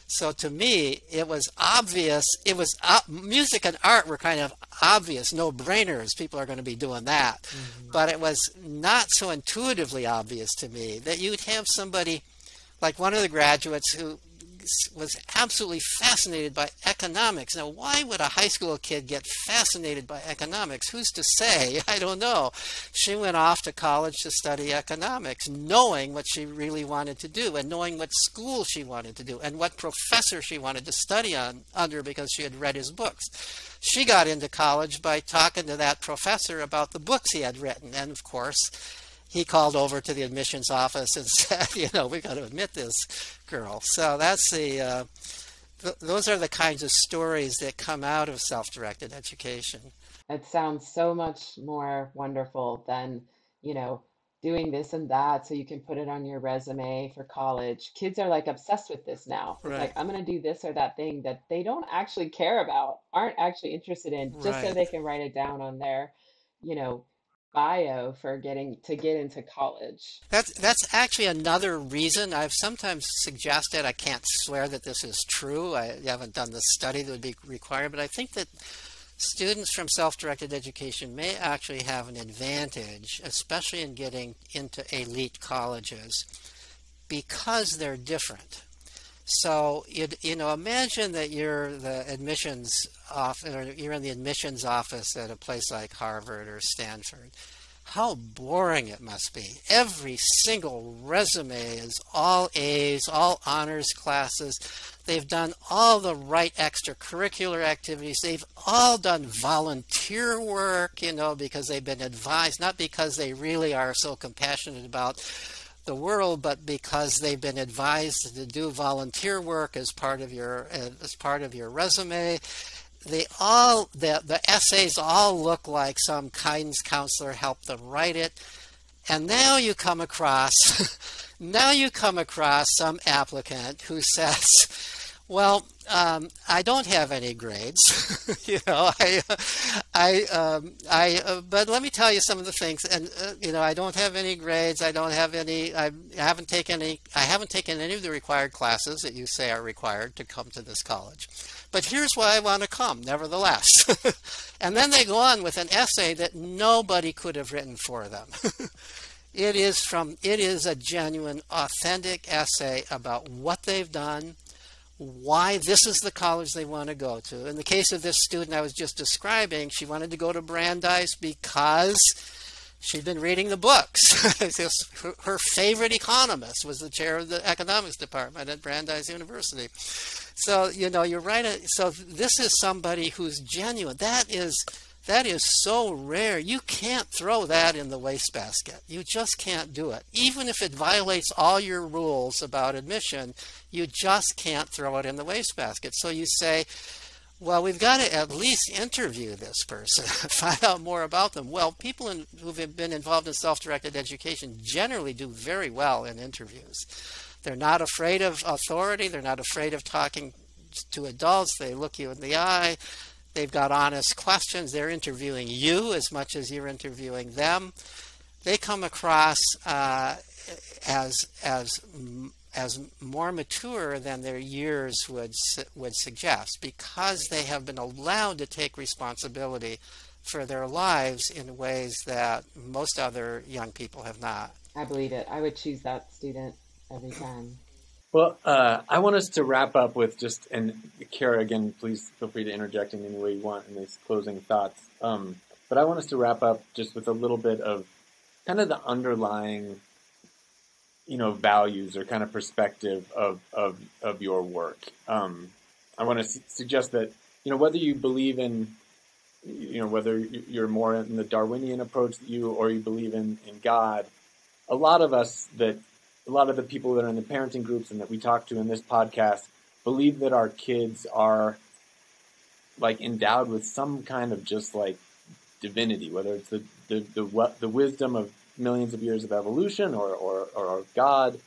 so, to me, it was obvious. It was uh, music and art were kind of obvious, no brainers. People are going to be doing that. Mm-hmm. But it was not so intuitively obvious to me that you'd have somebody like one of the graduates who was absolutely fascinated by economics. Now, why would a high school kid get fascinated by economics? Who's to say? I don't know. She went off to college to study economics, knowing what she really wanted to do and knowing what school she wanted to do and what professor she wanted to study on, under because she had read his books. She got into college by talking to that professor about the books he had written. And of course, he called over to the admissions office and said, you know, we got to admit this girl. So that's the, uh, th- those are the kinds of stories that come out of self-directed education. It sounds so much more wonderful than, you know, doing this and that so you can put it on your resume for college. Kids are like obsessed with this now. Right. Like I'm going to do this or that thing that they don't actually care about, aren't actually interested in, just right. so they can write it down on their, you know, bio for getting to get into college. That's that's actually another reason I've sometimes suggested. I can't swear that this is true. I haven't done the study that would be required, but I think that students from self-directed education may actually have an advantage, especially in getting into elite colleges, because they're different. So you you know, imagine that you're the admissions off, or you're in the admissions office at a place like Harvard or Stanford. How boring it must be. Every single resume is all A's, all honors classes. They've done all the right extracurricular activities. They've all done volunteer work, you know, because they've been advised, not because they really are so compassionate about the world, but because they've been advised to do volunteer work as part of your as part of your resume. They all the the essays all look like some guidance counselor helped them write it, and now you come across now you come across some applicant who says well, um, I don't have any grades. you know, I, I, um, I. Uh, but let me tell you some of the things. And uh, you know, I don't have any grades. I don't have any. I haven't taken any. I haven't taken any of the required classes that you say are required to come to this college. But here's why I want to come, nevertheless. and then they go on with an essay that nobody could have written for them. it is from. It is a genuine, authentic essay about what they've done why this is the college they want to go to. In the case of this student I was just describing, she wanted to go to Brandeis because she'd been reading the books. her favorite economist was the chair of the economics department at Brandeis University. So, you know, you're right. So, this is somebody who's genuine. That is that is so rare. You can't throw that in the wastebasket. You just can't do it. Even if it violates all your rules about admission, you just can't throw it in the wastebasket. So you say, well, we've got to at least interview this person, find out more about them. Well, people in, who've been involved in self directed education generally do very well in interviews. They're not afraid of authority, they're not afraid of talking to adults, they look you in the eye They've got honest questions. They're interviewing you as much as you're interviewing them. They come across uh, as as as more mature than their years would would suggest because they have been allowed to take responsibility for their lives in ways that most other young people have not. I believe it. I would choose that student every time. Well, uh, I want us to wrap up with just, and Kara, again, please feel free to interject in any way you want in these closing thoughts. Um, but I want us to wrap up just with a little bit of kind of the underlying, you know, values or kind of perspective of, of, of your work. Um, I want to su- suggest that, you know, whether you believe in, you know, whether you're more in the Darwinian approach that you, or you believe in, in God, a lot of us that a lot of the people that are in the parenting groups and that we talk to in this podcast believe that our kids are like endowed with some kind of just like divinity, whether it's the the the, the wisdom of millions of years of evolution or, or, or God,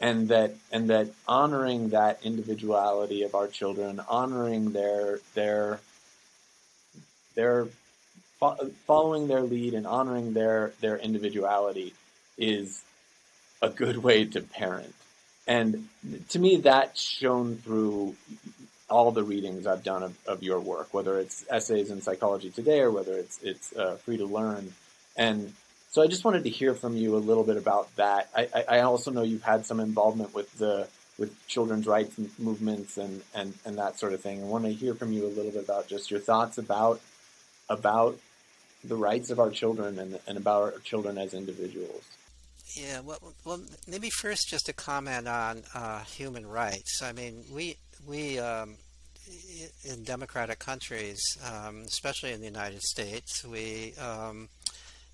and that and that honoring that individuality of our children, honoring their their their following their lead and honoring their their individuality is a good way to parent. And to me, that's shown through all the readings I've done of, of your work, whether it's essays in psychology today or whether it's it's uh, free to learn. And so I just wanted to hear from you a little bit about that. I, I also know you've had some involvement with the with children's rights movements and, and, and that sort of thing. I want to hear from you a little bit about just your thoughts about about the rights of our children and, and about our children as individuals. Yeah, well, well, maybe first just a comment on uh, human rights. I mean, we we um, in democratic countries, um, especially in the United States, we um,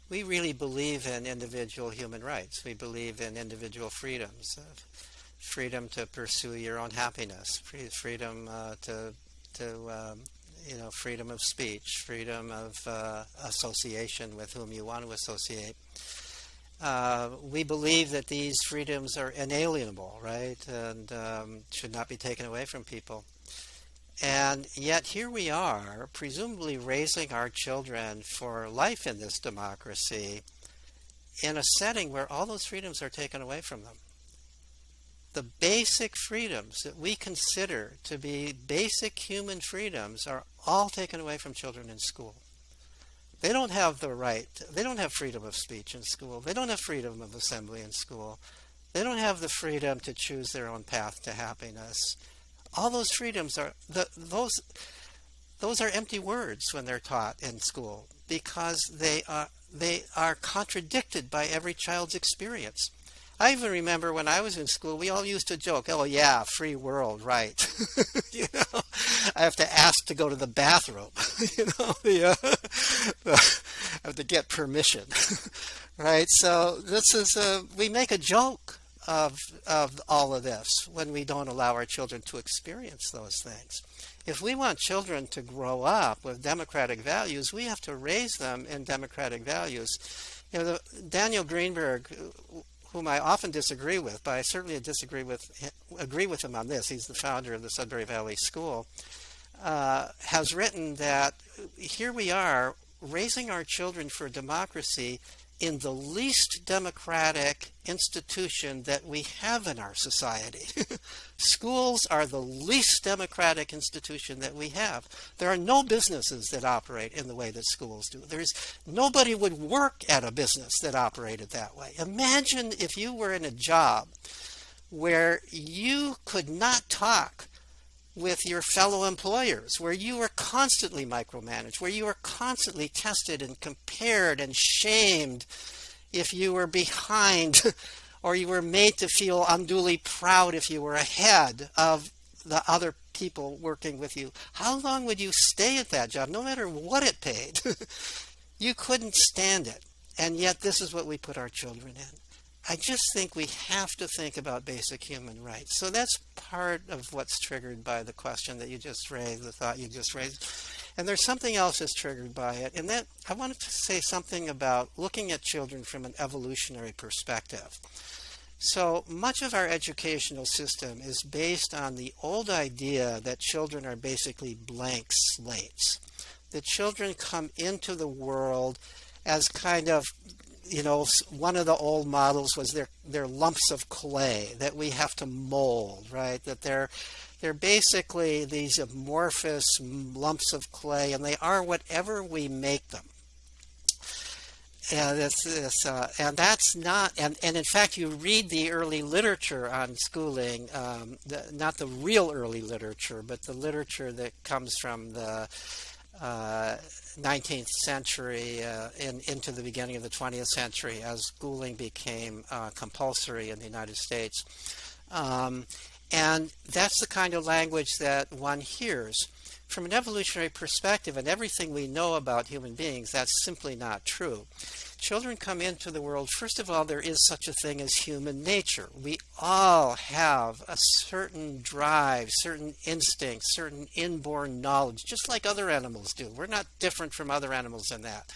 we really believe in individual human rights. We believe in individual freedoms, uh, freedom to pursue your own happiness, freedom uh, to to um, you know freedom of speech, freedom of uh, association with whom you want to associate uh, we believe that these freedoms are inalienable, right, and um, should not be taken away from people. And yet, here we are, presumably raising our children for life in this democracy in a setting where all those freedoms are taken away from them. The basic freedoms that we consider to be basic human freedoms are all taken away from children in school. They don't have the right, they don't have freedom of speech in school. They don't have freedom of assembly in school. They don't have the freedom to choose their own path to happiness. All those freedoms are the, those those are empty words when they're taught in school because they are they are contradicted by every child's experience. I even remember when I was in school, we all used to joke, "Oh yeah, free world, right?" you know, I have to ask to go to the bathroom. you know, the, uh, I have to get permission, right? So this is a, we make a joke of of all of this when we don't allow our children to experience those things. If we want children to grow up with democratic values, we have to raise them in democratic values. You know, the, Daniel Greenberg, whom I often disagree with, but I certainly disagree with agree with him on this. He's the founder of the Sudbury Valley School. Uh, has written that here we are raising our children for democracy in the least democratic institution that we have in our society. Schools are the least democratic institution that we have. There are no businesses that operate in the way that schools do. There's nobody would work at a business that operated that way. Imagine if you were in a job where you could not talk with your fellow employers, where you were constantly micromanaged, where you were constantly tested and compared and shamed if you were behind, or you were made to feel unduly proud if you were ahead of the other people working with you. How long would you stay at that job, no matter what it paid? you couldn't stand it. And yet, this is what we put our children in. I just think we have to think about basic human rights. So that's part of what's triggered by the question that you just raised, the thought you just raised. And there's something else that's triggered by it, and that I wanted to say something about looking at children from an evolutionary perspective. So much of our educational system is based on the old idea that children are basically blank slates. That children come into the world as kind of you know, one of the old models was they're, they're lumps of clay that we have to mold, right? That they're, they're basically these amorphous lumps of clay, and they are whatever we make them. And, it's, it's, uh, and that's not, and, and in fact, you read the early literature on schooling, um, the, not the real early literature, but the literature that comes from the uh, 19th century uh, in, into the beginning of the 20th century as schooling became uh, compulsory in the United States. Um, and that's the kind of language that one hears. From an evolutionary perspective and everything we know about human beings, that's simply not true children come into the world, first of all, there is such a thing as human nature. We all have a certain drive, certain instincts, certain inborn knowledge, just like other animals do. We're not different from other animals in that.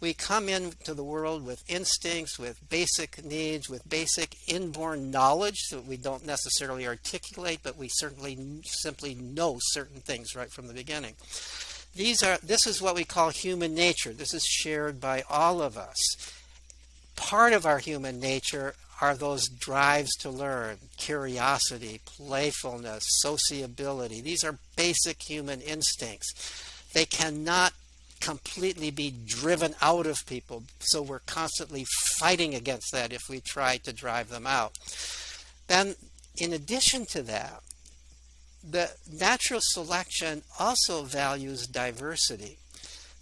We come into the world with instincts, with basic needs, with basic inborn knowledge that we don't necessarily articulate, but we certainly simply know certain things right from the beginning. These are this is what we call human nature. This is shared by all of us. Part of our human nature are those drives to learn, curiosity, playfulness, sociability. These are basic human instincts. They cannot completely be driven out of people, so we're constantly fighting against that if we try to drive them out. Then, in addition to that, the natural selection also values diversity.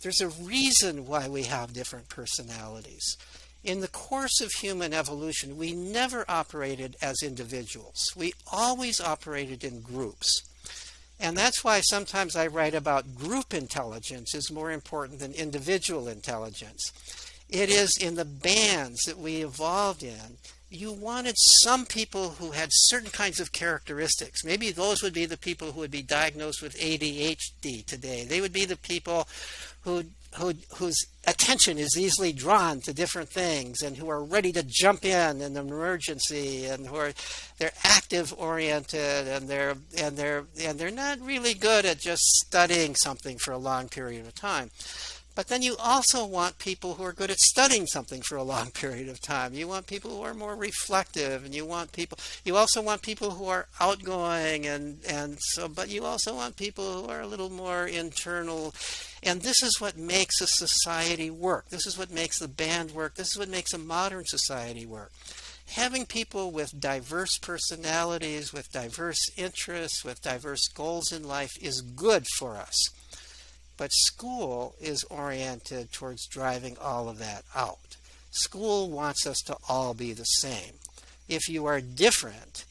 There's a reason why we have different personalities. In the course of human evolution, we never operated as individuals. We always operated in groups. And that's why sometimes I write about group intelligence is more important than individual intelligence. It is in the bands that we evolved in you wanted some people who had certain kinds of characteristics. Maybe those would be the people who would be diagnosed with ADHD today. They would be the people who, who, whose attention is easily drawn to different things and who are ready to jump in in an emergency and who are they're active oriented and they're and they're and they're not really good at just studying something for a long period of time. But then you also want people who are good at studying something for a long period of time. You want people who are more reflective and you want people you also want people who are outgoing and and so but you also want people who are a little more internal and this is what makes a society work. This is what makes the band work. This is what makes a modern society work. having people with diverse personalities, with diverse interests, with diverse goals in life is good for us. But school is oriented towards driving all of that out. School wants us to all be the same. If you are different,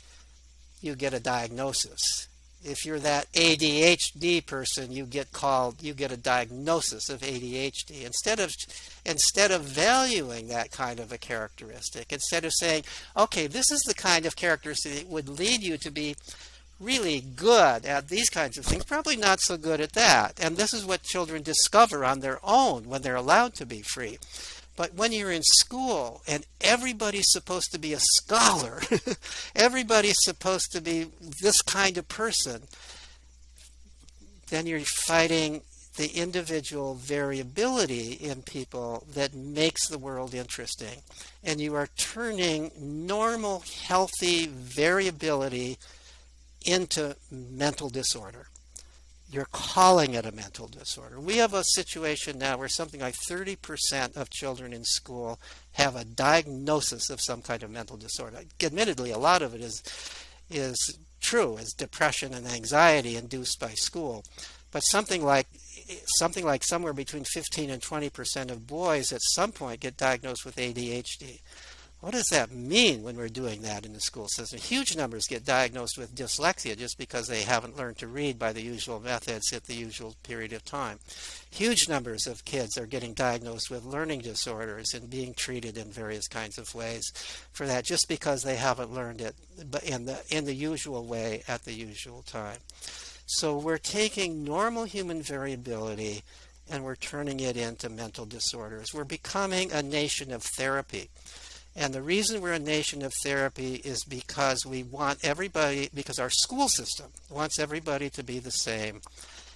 you get a diagnosis. If you're that ADHD person, you get called, you get a diagnosis of ADHD. Instead of instead of valuing that kind of a characteristic, instead of saying, okay, this is the kind of characteristic that would lead you to be really good at these kinds of things, probably not so good at that. And this is what children discover on their own when they're allowed to be free. But when you're in school and everybody's supposed to be a scholar, everybody's supposed to be this kind of person, then you're fighting the individual variability in people that makes the world interesting. And you are turning normal, healthy variability into mental disorder. You're calling it a mental disorder. We have a situation now where something like 30% of children in school have a diagnosis of some kind of mental disorder. Admittedly, a lot of it is is true, is depression and anxiety induced by school. But something like something like somewhere between 15 and 20% of boys at some point get diagnosed with ADHD. What does that mean when we're doing that in the school system? Huge numbers get diagnosed with dyslexia just because they haven't learned to read by the usual methods at the usual period of time. Huge numbers of kids are getting diagnosed with learning disorders and being treated in various kinds of ways for that just because they haven't learned it in the in the usual way at the usual time. So we're taking normal human variability and we're turning it into mental disorders. We're becoming a nation of therapy. And the reason we're a nation of therapy is because we want everybody, because our school system wants everybody to be the same.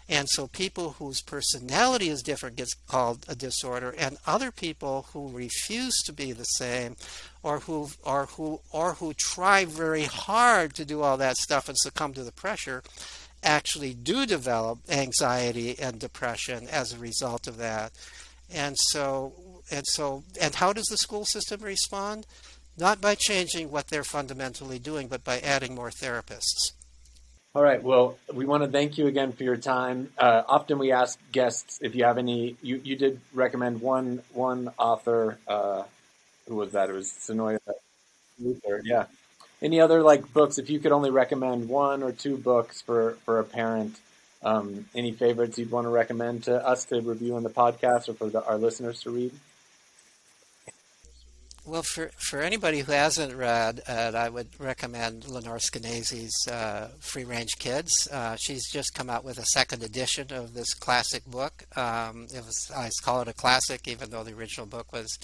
And so people whose personality is different gets called a disorder, and other people who refuse to be the same or who or who or who try very hard to do all that stuff and succumb to the pressure actually do develop anxiety and depression as a result of that. And so and so and how does the school system respond? Not by changing what they're fundamentally doing, but by adding more therapists. All right. Well, we want to thank you again for your time. Uh, often we ask guests if you have any. You, you did recommend one one author. Uh, who was that? It was Suniya Luthar. Yeah. Any other like books? If you could only recommend one or two books for for a parent, um, any favorites you'd want to recommend to us to review on the podcast or for the, our listeners to read? Well, for, for anybody who hasn't read it, I would recommend Lenore Skenazy's uh, Free Range Kids. Uh, she's just come out with a second edition of this classic book. Um, it was I call it a classic, even though the original book was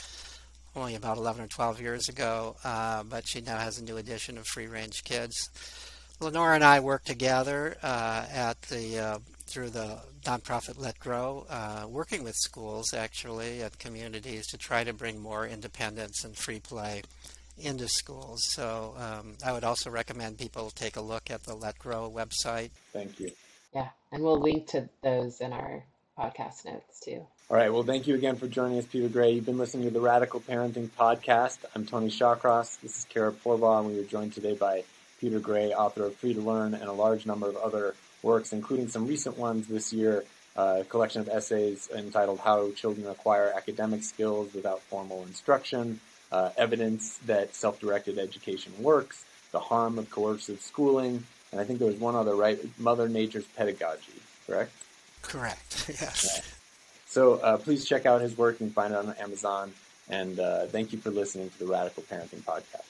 only about 11 or 12 years ago. Uh, but she now has a new edition of Free Range Kids. Lenore and I work together uh, at the uh, through the nonprofit Let Grow, uh, working with schools actually and communities to try to bring more independence and free play into schools. So um, I would also recommend people take a look at the Let Grow website. Thank you. Yeah, and we'll link to those in our podcast notes too. All right. Well, thank you again for joining us, Peter Gray. You've been listening to the Radical Parenting Podcast. I'm Tony Shawcross. This is Kara Porval, and we were joined today by Peter Gray, author of Free to Learn and a large number of other works, including some recent ones this year, a collection of essays entitled How Children Acquire Academic Skills Without Formal Instruction, uh, Evidence That Self-Directed Education Works, The Harm of Coercive Schooling, and I think there was one other, right? Mother Nature's Pedagogy, correct? Correct, yes. So uh, please check out his work. and find it on Amazon. And uh, thank you for listening to the Radical Parenting Podcast.